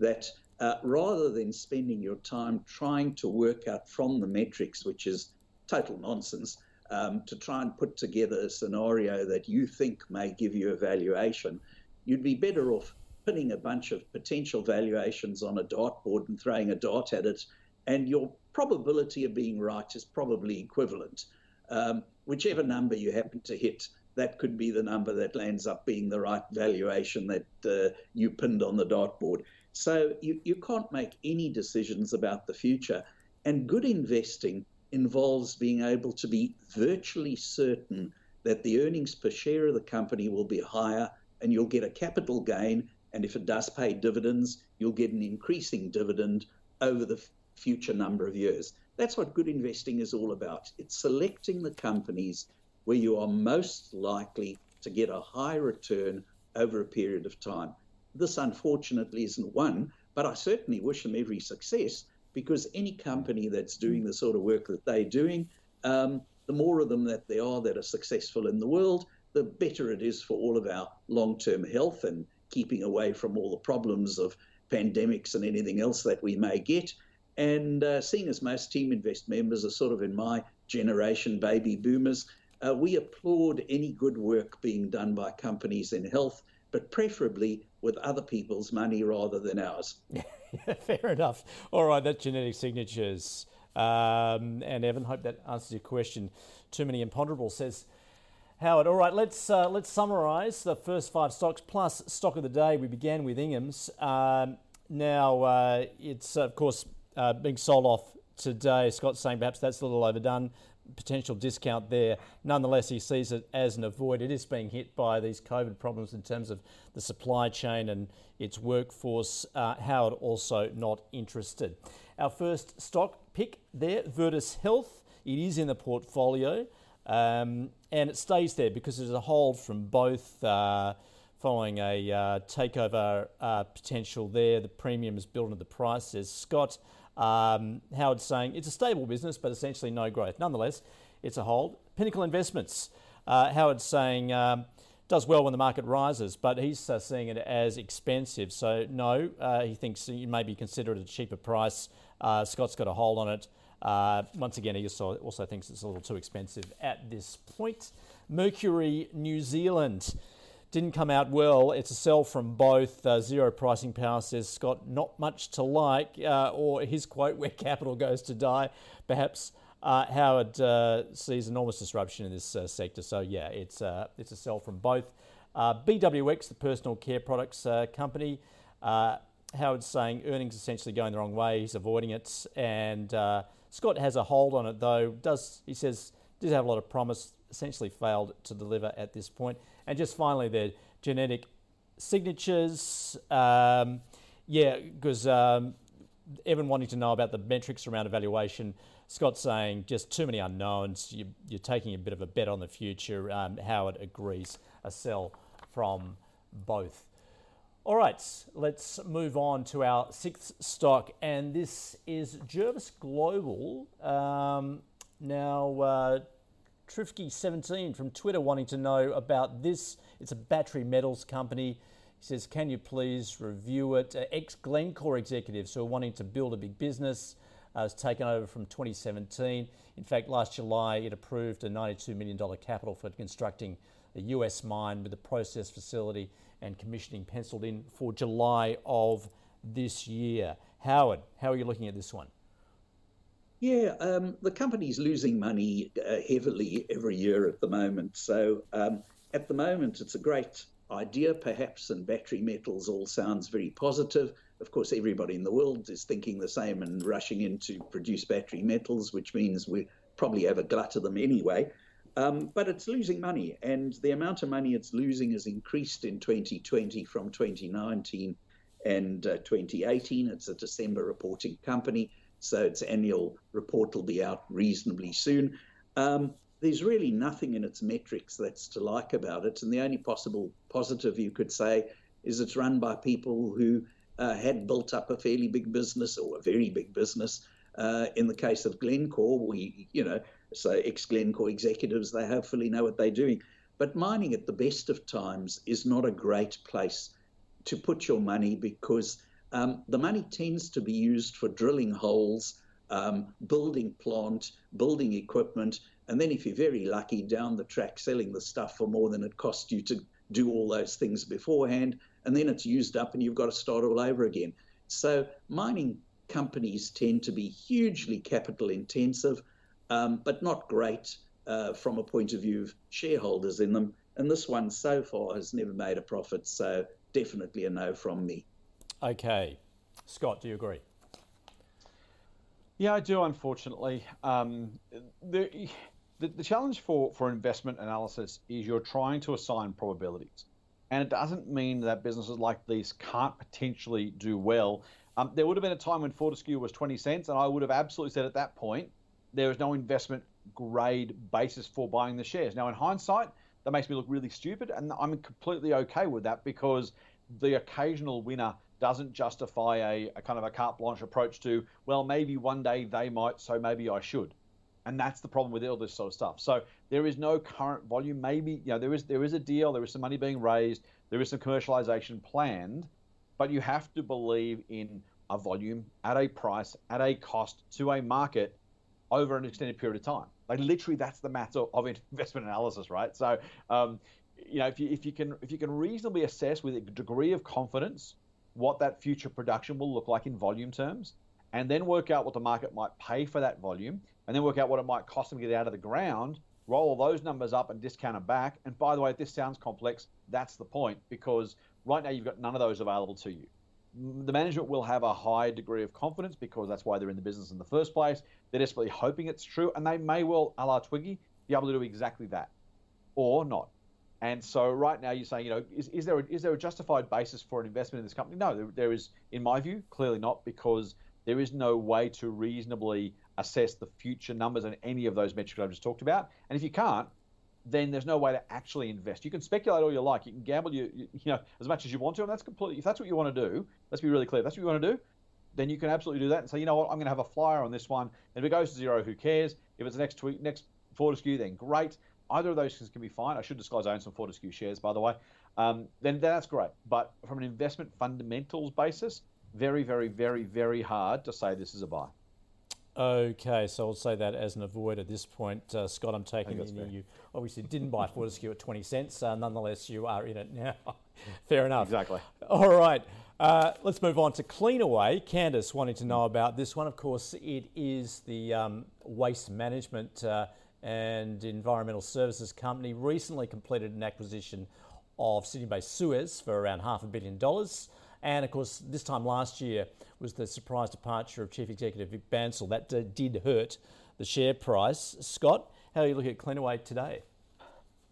that uh, rather than spending your time trying to work out from the metrics, which is total nonsense, um, to try and put together a scenario that you think may give you a valuation, you'd be better off putting a bunch of potential valuations on a dartboard and throwing a dart at it, and your probability of being right is probably equivalent. Um, whichever number you happen to hit, that could be the number that lands up being the right valuation that uh, you pinned on the dartboard. So you, you can't make any decisions about the future. And good investing involves being able to be virtually certain that the earnings per share of the company will be higher and you'll get a capital gain. And if it does pay dividends, you'll get an increasing dividend over the future number of years. That's what good investing is all about. It's selecting the companies where you are most likely to get a high return over a period of time. This, unfortunately, isn't one, but I certainly wish them every success because any company that's doing the sort of work that they're doing, um, the more of them that there are that are successful in the world, the better it is for all of our long term health and keeping away from all the problems of pandemics and anything else that we may get. And uh, seeing as most Team Invest members are sort of in my generation, baby boomers, uh, we applaud any good work being done by companies in health, but preferably with other people's money rather than ours. fair enough. All right, that's genetic signatures. Um, and Evan, hope that answers your question. Too many imponderables says Howard. All right, let's uh, let's summarise the first five stocks plus stock of the day. We began with Ingham's. Um, now uh, it's of course uh, being sold off today. Scott's saying perhaps that's a little overdone potential discount there. Nonetheless, he sees it as an avoid. It is being hit by these COVID problems in terms of the supply chain and its workforce. Uh, Howard also not interested. Our first stock pick there, Virtus Health. It is in the portfolio um, and it stays there because there's a hold from both. Uh, following a uh, takeover uh, potential there, the premium is built into the price, says Scott. Um, Howard saying it's a stable business, but essentially no growth. Nonetheless, it's a hold. Pinnacle Investments, uh, Howard saying um, does well when the market rises, but he's uh, seeing it as expensive. So no, uh, he thinks you maybe consider it a cheaper price. Uh, Scott's got a hold on it. Uh, once again, he also, also thinks it's a little too expensive at this point. Mercury New Zealand didn't come out well. It's a sell from both. Uh, zero pricing power says Scott, not much to like, uh, or his quote, where capital goes to die. Perhaps uh, Howard uh, sees enormous disruption in this uh, sector. So yeah, it's it's a sell from both. BWX, the personal care products company, Howard's saying earnings essentially going the wrong way. He's avoiding it, and Scott has a hold on it though. Does he says did have a lot of promise, essentially failed to deliver at this point. And just finally, the genetic signatures. Um, yeah, because um, Evan wanting to know about the metrics around evaluation. Scott saying just too many unknowns. You, are taking a bit of a bet on the future. Um, Howard agrees. A sell from both. All right, let's move on to our sixth stock, and this is Jervois Global. Um, now, uh, Trifky17 from Twitter wanting to know about this. It's a battery metals company. He says, Can you please review it? Uh, Ex Glencore executives who are wanting to build a big business uh, was taken over from 2017. In fact, last July it approved a $92 million capital for constructing a US mine with a process facility and commissioning penciled in for July of this year. Howard, how are you looking at this one? Yeah, um, the company's losing money uh, heavily every year at the moment. So um, at the moment, it's a great idea, perhaps, and battery metals all sounds very positive. Of course, everybody in the world is thinking the same and rushing in to produce battery metals, which means we probably have a glut of them anyway. Um, but it's losing money, and the amount of money it's losing has increased in 2020 from 2019 and uh, 2018. It's a December reporting company so its annual report will be out reasonably soon. Um, there's really nothing in its metrics that's to like about it, and the only possible positive you could say is it's run by people who uh, had built up a fairly big business or a very big business Uh, in the case of Glencore, we, you know, so ex Glencore executives, they hopefully know what they're doing. But mining at the best of times is not a great place to put your money because um, the money tends to be used for drilling holes, um, building plant, building equipment, and then if you're very lucky, down the track selling the stuff for more than it cost you to do all those things beforehand, and then it's used up and you've got to start all over again. So mining companies tend to be hugely capital intensive, um, but not great uh, from a point of view of shareholders in them. And this one so far has never made a profit, so definitely a no from me. Okay. Scott, do you agree? Yeah, I do, unfortunately. Um, the, the, the challenge for, for investment analysis is you're trying to assign probabilities. And it doesn't mean that businesses like these can't potentially do well. Um, there would have been a time when Fortescue was 20 cents, and I would have absolutely said at that point there is no investment grade basis for buying the shares. Now, in hindsight, that makes me look really stupid, and I'm completely okay with that because the occasional winner doesn't justify a, a kind of a carte blanche approach to, well, maybe one day they might, so maybe I should and that's the problem with all this sort of stuff. So there is no current volume. Maybe you know there is there is a deal, there is some money being raised, there is some commercialization planned, but you have to believe in a volume at a price at a cost to a market over an extended period of time. Like literally, that's the math of, of investment analysis, right? So. Um, you know, if you if you can if you can reasonably assess with a degree of confidence what that future production will look like in volume terms, and then work out what the market might pay for that volume, and then work out what it might cost them to get out of the ground, roll those numbers up and discount them back. And by the way, if this sounds complex, that's the point because right now you've got none of those available to you. The management will have a high degree of confidence because that's why they're in the business in the first place. They're desperately hoping it's true, and they may well, a la Twiggy, be able to do exactly that or not. And so right now you're saying, you know, is, is there a, is there a justified basis for an investment in this company? No, there, there is, in my view, clearly not because there is no way to reasonably assess the future numbers and any of those metrics I've just talked about. And if you can't, then there's no way to actually invest. You can speculate all you like. You can gamble you, you, you know as much as you want to, and that's completely. If that's what you want to do, let's be really clear. If that's what you want to do, then you can absolutely do that and say, you know what, I'm going to have a flyer on this one. And if it goes to zero, who cares? If it's next tweet, next Fortescue, then great. Either of those things can be fine. I should disclose I own some Fortescue shares, by the way. Um, then that's great. But from an investment fundamentals basis, very, very, very, very hard to say this is a buy. Okay, so I'll say that as an avoid at this point. Uh, Scott, I'm taking it you obviously didn't buy Fortescue at 20 cents. Uh, nonetheless, you are in it now. Fair enough. Exactly. All right. Uh, let's move on to Cleanaway. Candice wanting to know about this one. Of course, it is the um, waste management uh, and environmental services company. Recently completed an acquisition of Sydney-based Suez for around half a billion dollars. And of course, this time last year was the surprise departure of Chief Executive Vik Bansal. That did hurt the share price. Scott, how are you looking at Cleanaway today?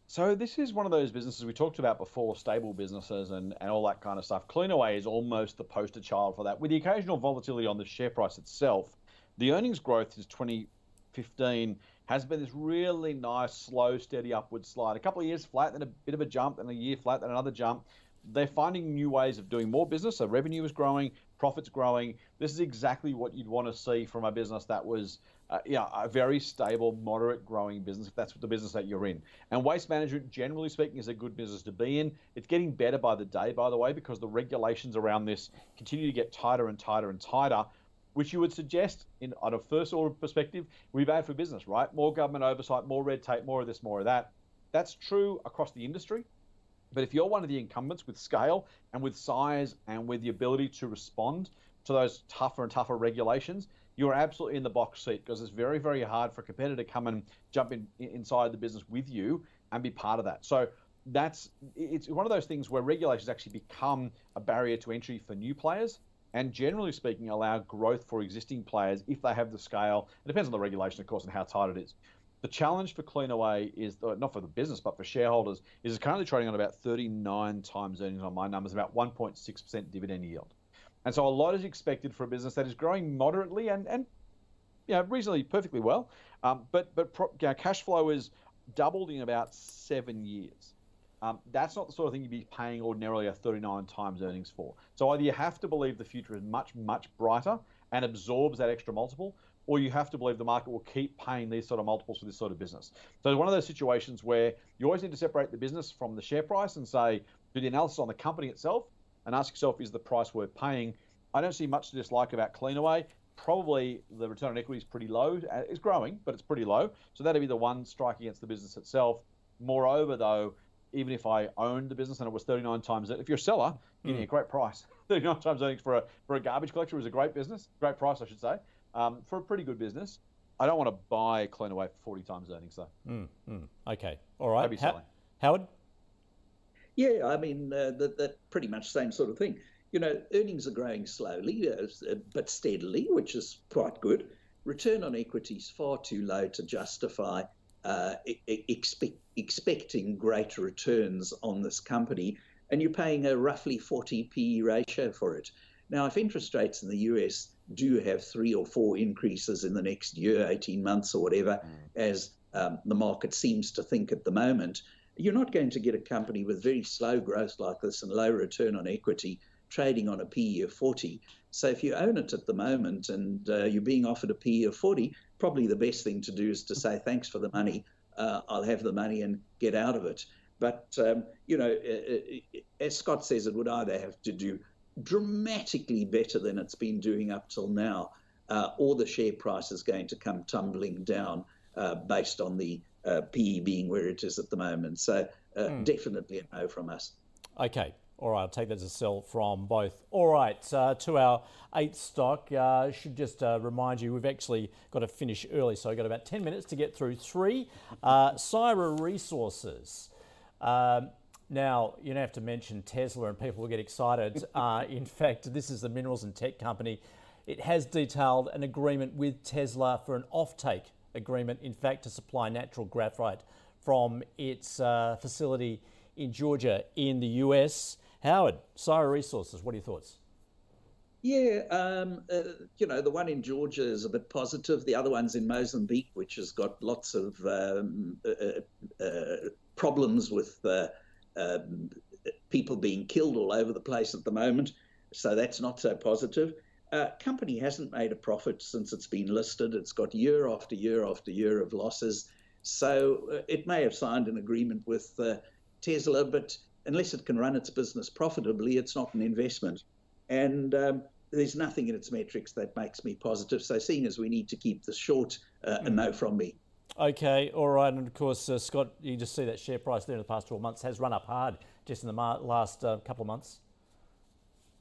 So this is one of those businesses we talked about before, stable businesses and, and all that kind of stuff. Cleanaway is almost the poster child for that. With the occasional volatility on the share price itself, the earnings growth since 2015 has been this really nice, slow, steady upward slide. A couple of years flat, then a bit of a jump, then a year flat, then another jump they're finding new ways of doing more business. So revenue is growing, profits growing. This is exactly what you'd want to see from a business that was, uh, yeah, a very stable, moderate growing business. If that's the business that you're in. And waste management, generally speaking, is a good business to be in. It's getting better by the day, by the way, because the regulations around this continue to get tighter and tighter and tighter. Which you would suggest, in on a first order perspective, be bad for business, right? More government oversight, more red tape, more of this, more of that. That's true across the industry. But if you're one of the incumbents with scale and with size and with the ability to respond to those tougher and tougher regulations, you're absolutely in the box seat because it's very, very hard for a competitor to come and jump in inside the business with you and be part of that. So that's it's one of those things where regulations actually become a barrier to entry for new players and generally speaking allow growth for existing players if they have the scale. It depends on the regulation, of course, and how tight it is. The challenge for Cleanaway is uh, not for the business, but for shareholders, is it's currently trading on about 39 times earnings on my numbers, about 1.6% dividend yield. And so a lot is expected for a business that is growing moderately and, and you know, reasonably perfectly well. Um, but but pro, you know, cash flow is doubled in about seven years. Um, that's not the sort of thing you'd be paying ordinarily a 39 times earnings for. So either you have to believe the future is much, much brighter and absorbs that extra multiple, or you have to believe the market will keep paying these sort of multiples for this sort of business. So it's one of those situations where you always need to separate the business from the share price and say, do the analysis on the company itself and ask yourself, is the price worth paying? I don't see much to dislike about Cleanaway. Probably the return on equity is pretty low. Uh, it's growing, but it's pretty low. So that'd be the one strike against the business itself. Moreover, though, even if I owned the business and it was 39 times, if you're a seller, you're getting a great price. 39 times earnings for a for a garbage collector is a great business, great price, I should say, um, for a pretty good business. I don't want to buy Cleanaway for 40 times earnings, though. Mm, mm. Okay, all right. Maybe selling. Howard? Yeah, I mean, uh, that, that pretty much same sort of thing. You know, earnings are growing slowly, uh, but steadily, which is quite good. Return on equity is far too low to justify uh, expect, expecting greater returns on this company, and you're paying a roughly 40 PE ratio for it. Now, if interest rates in the US do have three or four increases in the next year, 18 months or whatever, mm. as um, the market seems to think at the moment, you're not going to get a company with very slow growth like this and low return on equity trading on a PE of 40. So if you own it at the moment and uh, you're being offered a PE of 40, probably the best thing to do is to say thanks for the money. Uh, I'll have the money and get out of it. But um, you know, uh, uh, as Scott says, it would either have to do dramatically better than it's been doing up till now, uh, or the share price is going to come tumbling down uh, based on the uh, PE being where it is at the moment. So mm. definitely a no from us. Okay. All right, I'll take that as a sell from both. All right, uh, to our eighth stock. Uh, should just uh, remind you, we've actually got to finish early, so I've got about 10 minutes to get through three. Uh, Syrah Resources. Um, now, you don't have to mention Tesla and people will get excited. Uh, in fact, this is the minerals and tech company. It has detailed an agreement with Tesla for an offtake agreement, in fact, to supply natural graphite from its uh, facility in Georgia in the US. Howard, Syrah Resources, what are your thoughts? Yeah, um, uh, you know, the one in Georgia is a bit positive. The other one's in Mozambique, which has got lots of um, uh, uh, uh problems with uh, um, people being killed all over the place at the moment. So that's not so positive. Uh, company hasn't made a profit since it's been listed. It's got year after year after year of losses. So uh, it may have signed an agreement with uh, Tesla, but unless it can run its business profitably, it's not an investment. And um, there's nothing in its metrics that makes me positive. So, seeing as we need to keep this short, uh, a no from me. Okay, all right, and of course, uh, Scott, you just see that share price there in the past 12 months has run up hard just in the last uh, couple of months.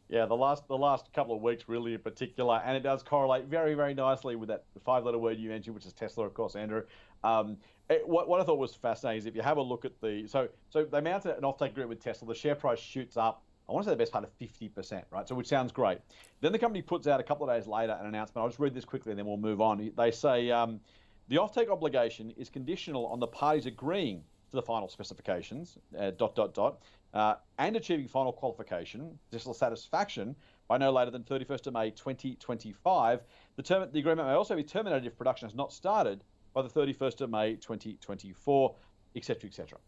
Yeah, the last the last couple of weeks really in particular, and it does correlate very very nicely with that five letter word you mentioned, which is Tesla, of course, Andrew. Um, it, what, what I thought was fascinating is if you have a look at the so so they mounted an offtake agreement with Tesla, the share price shoots up. I want to say the best part of 50%, right? So which sounds great. Then the company puts out a couple of days later an announcement. I'll just read this quickly and then we'll move on. They say um, the offtake obligation is conditional on the parties agreeing to the final specifications. Uh, dot dot dot uh, and achieving final qualification, additional satisfaction by no later than 31st of May 2025. The, term, the agreement may also be terminated if production has not started by the 31st of May 2024, etc., etc.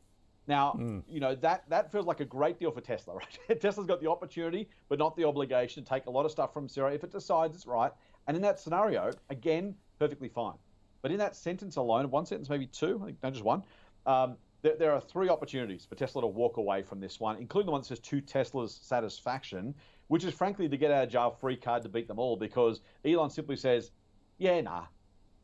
Now, mm. you know that that feels like a great deal for Tesla, right? Tesla's got the opportunity, but not the obligation to take a lot of stuff from Syrah if it decides it's right. And in that scenario, again, perfectly fine. But in that sentence alone, one sentence, maybe two, I think not just one, um, there, there, are three opportunities for Tesla to walk away from this one, including the one that says to Tesla's satisfaction, which is frankly to get out of jail free card to beat them all because Elon simply says, yeah, nah,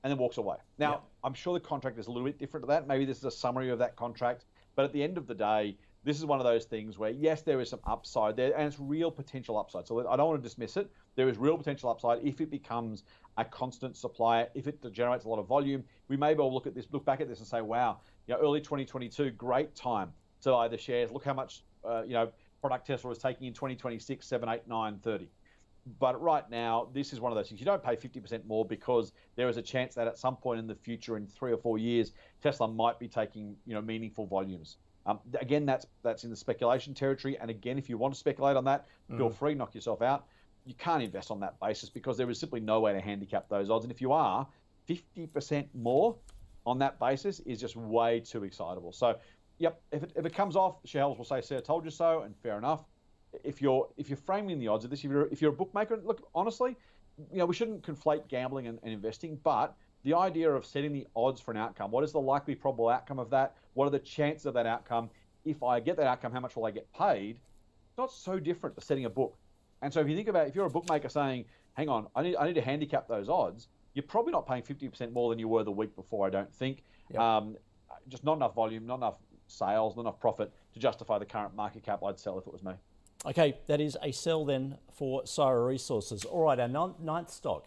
and then walks away. Now, yeah. I'm sure the contract is a little bit different to that. Maybe this is a summary of that contract. But at the end of the day, this is one of those things where, yes, there is some upside there, and it's real potential upside. So I don't want to dismiss it. There is real potential upside if it becomes a constant supplier, if it generates a lot of volume. We may well look at this, look back at this, and say, wow, you know, early 2022, great time to buy the shares. Look how much, uh, you know, product Tesla was taking in 2026, 7, 8, 9, 30. But right now, this is one of those things. You don't pay 50% more because there is a chance that at some point in the future, in three or four years, Tesla might be taking, you know, meaningful volumes. Um, again, that's that's in the speculation territory. And again, if you want to speculate on that, mm. feel free, knock yourself out. You can't invest on that basis because there is simply no way to handicap those odds. And if you are, 50% more on that basis is just way too excitable. So, yep, if it, if it comes off, shareholders will say, "Sir, told you so," and fair enough. if you're if you're framing the odds of this, if you're if you're a bookmaker, look honestly, you know we shouldn't conflate gambling and, and investing, but the idea of setting the odds for an outcome. What is the likely probable outcome of that? What are the chances of that outcome? If I get that outcome, how much will I get paid? It's not so different to setting a book. And so if you think about if you're a bookmaker saying, hang on, I need, I need to handicap those odds, you're probably not paying 50% more than you were the week before, I don't think. Yep. Um, just not enough volume, not enough sales, not enough profit to justify the current market cap I'd sell if it was me. Okay, that is a sell then for Syrah Resources. All right, our ninth stock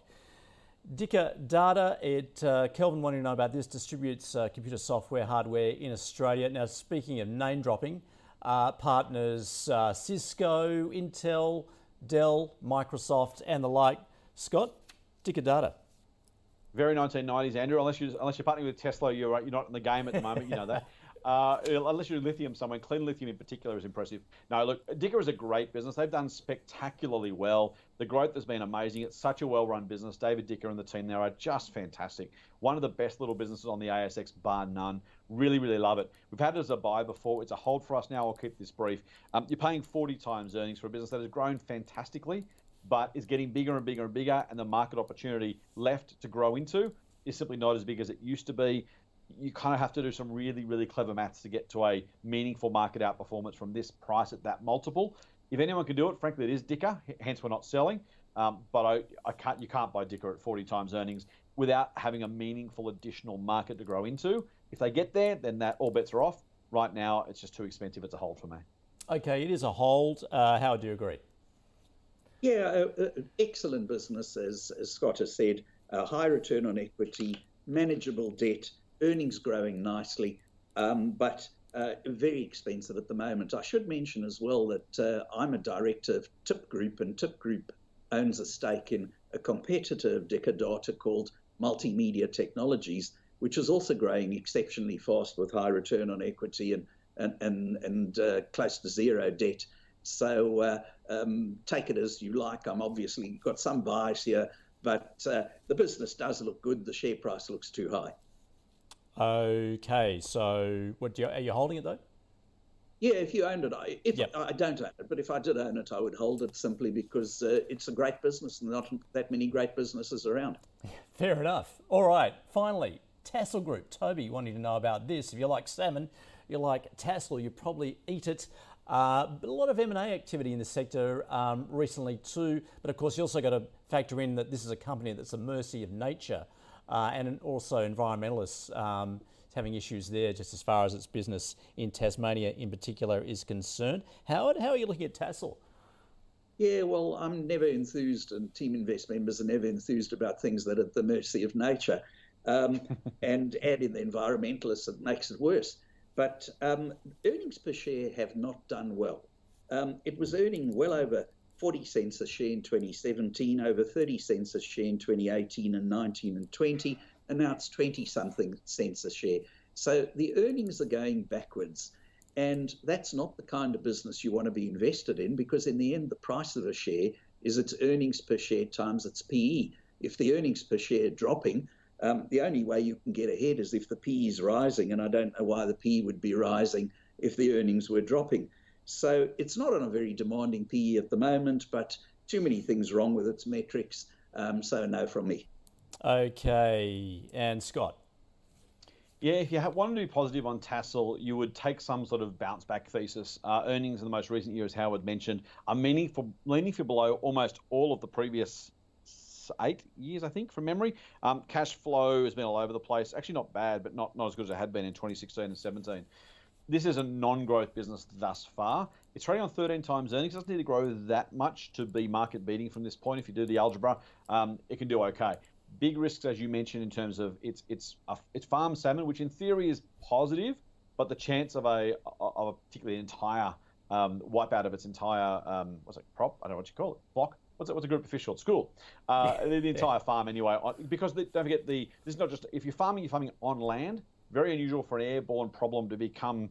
Dicker Data, it, uh, Kelvin wanting to know about this, distributes uh, computer software hardware in Australia. Now, speaking of name dropping, uh, partners uh, Cisco, Intel, Dell, Microsoft, and the like. Scott, Dicker Data. Very 1990s, Andrew. Unless you unless you're partnering with Tesla, you're you're not in the game at the moment. You know that. Uh, unless you're lithium somewhere, clean lithium in particular is impressive. No, look, Dicker is a great business. They've done spectacularly well. The growth has been amazing. It's such a well-run business. David Dicker and the team there are just fantastic. One of the best little businesses on the ASX, bar none. Really, really love it. We've had it as a buy before. It's a hold for us now. I'll keep this brief. Um, you're paying 40 times earnings for a business that has grown fantastically, but is getting bigger and bigger and bigger, and the market opportunity left to grow into is simply not as big as it used to be you kind of have to do some really, really clever maths to get to a meaningful market outperformance from this price at that multiple. If anyone can do it, frankly, it is Dicker. Hence, we're not selling. Um, but I, I can't, you can't buy Dicker at 40 times earnings without having a meaningful additional market to grow into. If they get there, then that all bets are off. Right now, it's just too expensive. It's a hold for me. Okay, it is a hold. Uh, how do you agree? Yeah, uh, uh, excellent business, as, as Scott has said. high return on equity, manageable debt, earnings growing nicely, um, but uh, very expensive at the moment. I should mention as well that uh, I'm a director of Tip Group, and Tip Group owns a stake in a competitor of Data called Multimedia Technologies, which is also growing exceptionally fast with high return on equity and and and, and uh, close to zero debt. So uh, um, take it as you like. I'm obviously got some bias here, but uh, the business does look good. The share price looks too high. Okay, so what do you, are you holding it though? Yeah, if you owned it, I if yep. I don't own it, but if I did own it, I would hold it simply because uh, it's a great business and not that many great businesses around. Fair enough. All right, finally, Tassal Group. Toby wanting to know about this. If you like salmon, you like Tassal, you probably eat it. Uh, a lot of M&A activity in the sector um, recently too. But of course, you also got to factor in that this is a company that's a mercy of nature uh, and also environmentalists um, having issues there just as far as its business in Tasmania in particular is concerned. Howard, how are you looking at Tassal? Yeah, well, I'm never enthused, and Team Invest members are never enthused about things that are at the mercy of nature. Um, and add in the environmentalists, it makes it worse. But um, earnings per share have not done well. Um, it was earning well over 40 cents a share in 2017, over 30 cents a share in 2018 and 19 and 20, and now it's 20 something cents a share. So the earnings are going backwards. And that's not the kind of business you want to be invested in because, in the end, the price of a share is its earnings per share times its PE. If the earnings per share are dropping, um, the only way you can get ahead is if the PE is rising. And I don't know why the PE would be rising if the earnings were dropping. So it's not on a very demanding PE at the moment, but too many things wrong with its metrics. Um, so no from me. Okay, and Scott. Yeah, if you wanted to be positive on Tassal, you would take some sort of bounce back thesis. Uh, earnings in the most recent year, as Howard mentioned, are meaningful, meaningfully below almost all of the previous eight years, I think, from memory. Um, cash flow has been all over the place. Actually, not bad, but not, not as good as it had been in 2016 and 17 this is a non-growth business thus far. It's trading on 13 times earnings. It doesn't need to grow that much to be market beating from this point. If you do the algebra, um, it can do okay. Big risks, as you mentioned, in terms of it's it's a, it's farm salmon, which in theory is positive, but the chance of a of a particularly entire um, wipeout of its entire um, what's it crop? I don't know what you call it. Flock. What's it, what's a group of fish at school? Uh, the, the, entire yeah. farm anyway. Because the, don't forget the this is not just if you're farming, you're farming on land very unusual for an airborne problem to become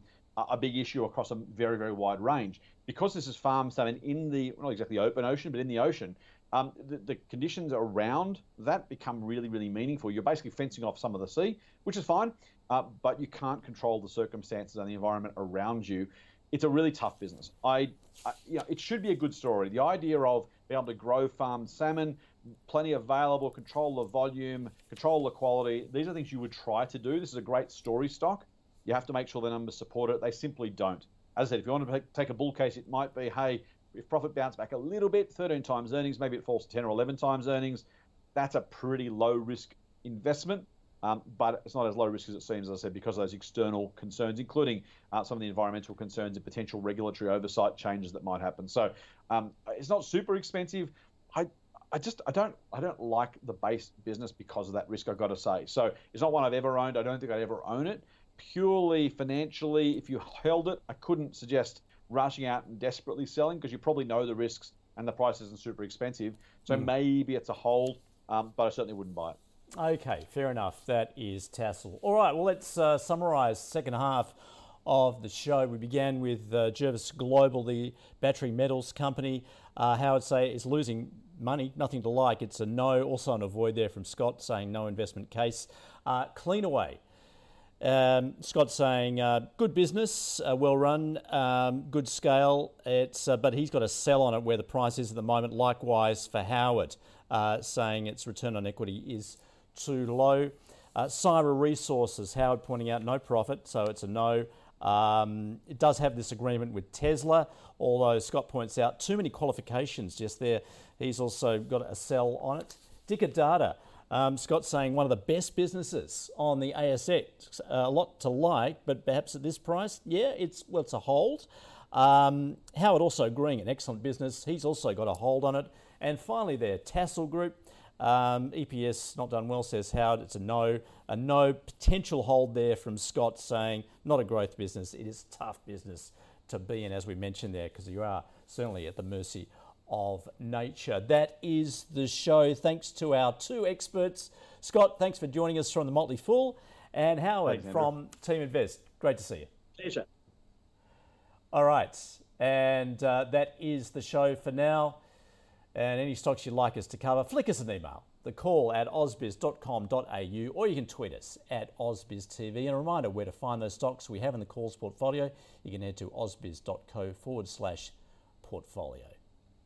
a big issue across a very, very wide range. Because this is farm salmon in the, not exactly open ocean, but in the ocean, um, the, the, conditions around that become really, really meaningful. You're basically fencing off some of the sea, which is fine, uh, but you can't control the circumstances and the environment around you. it's a really tough business. I, I you know, it should be a good story. The idea of being able to grow farmed salmon, plenty available, control the volume, control the quality. These are things you would try to do. This is a great story stock. You have to make sure the numbers support it. They simply don't. As I said, if you want to take a bull case, it might be, hey, if profit bounce back a little bit, 13 times earnings, maybe it falls to 10 or 11 times earnings. That's a pretty low risk investment. Um, but it's not as low risk as it seems, as I said, because of those external concerns, including uh, some of the environmental concerns and potential regulatory oversight changes that might happen. So um, it's not super expensive. I, I just I don't I don't like the base business because of that risk. I've got to say. So it's not one I've ever owned. I don't think I'd ever own it. Purely financially, if you held it, I couldn't suggest rushing out and desperately selling because you probably know the risks and the price isn't super expensive. So mm. maybe it's a hold, um, but I certainly wouldn't buy it. Okay, fair enough. That is Tassal. All right, well, let's uh, summarise second half of the show. We began with uh, Jervois Global, the battery metals company. Uh, Howard say is losing money, nothing to like. It's a no. Also an avoid there from Scott saying no investment case. Uh, Cleanaway. Um, Scott saying uh, good business, uh, well run, um, good scale. It's uh, but he's got a sell on it where the price is at the moment. Likewise for Howard, uh, saying its return on equity is too low. Uh, Syrah Resources, Howard pointing out no profit, so it's a no. Um, it does have this agreement with Tesla, although Scott points out too many qualifications just there. He's also got a sell on it. Dicker Data, um, Scott's saying one of the best businesses on the ASX. Uh, a lot to like, but perhaps at this price, yeah, it's well, it's a hold. Um, Howard also agreeing an excellent business. He's also got a hold on it. And finally, there, Tassal Group. Um, EPS not done well, says Howard. It's a no. A no potential hold there from Scott saying not a growth business. It is tough business to be in, as we mentioned there, because you are certainly at the mercy of nature. That is the show. Thanks to our two experts. Scott, thanks for joining us from the Motley Fool, and Howard thanks, from Team Invest. Great to see you. Pleasure. All right, and uh, that is the show for now. And any stocks you'd like us to cover, flick us an email. The call at ausbiz.com.au, or you can tweet us at ausbiztv. And a reminder where to find those stocks we have in the calls portfolio. You can head to ausbiz.co forward slash portfolio.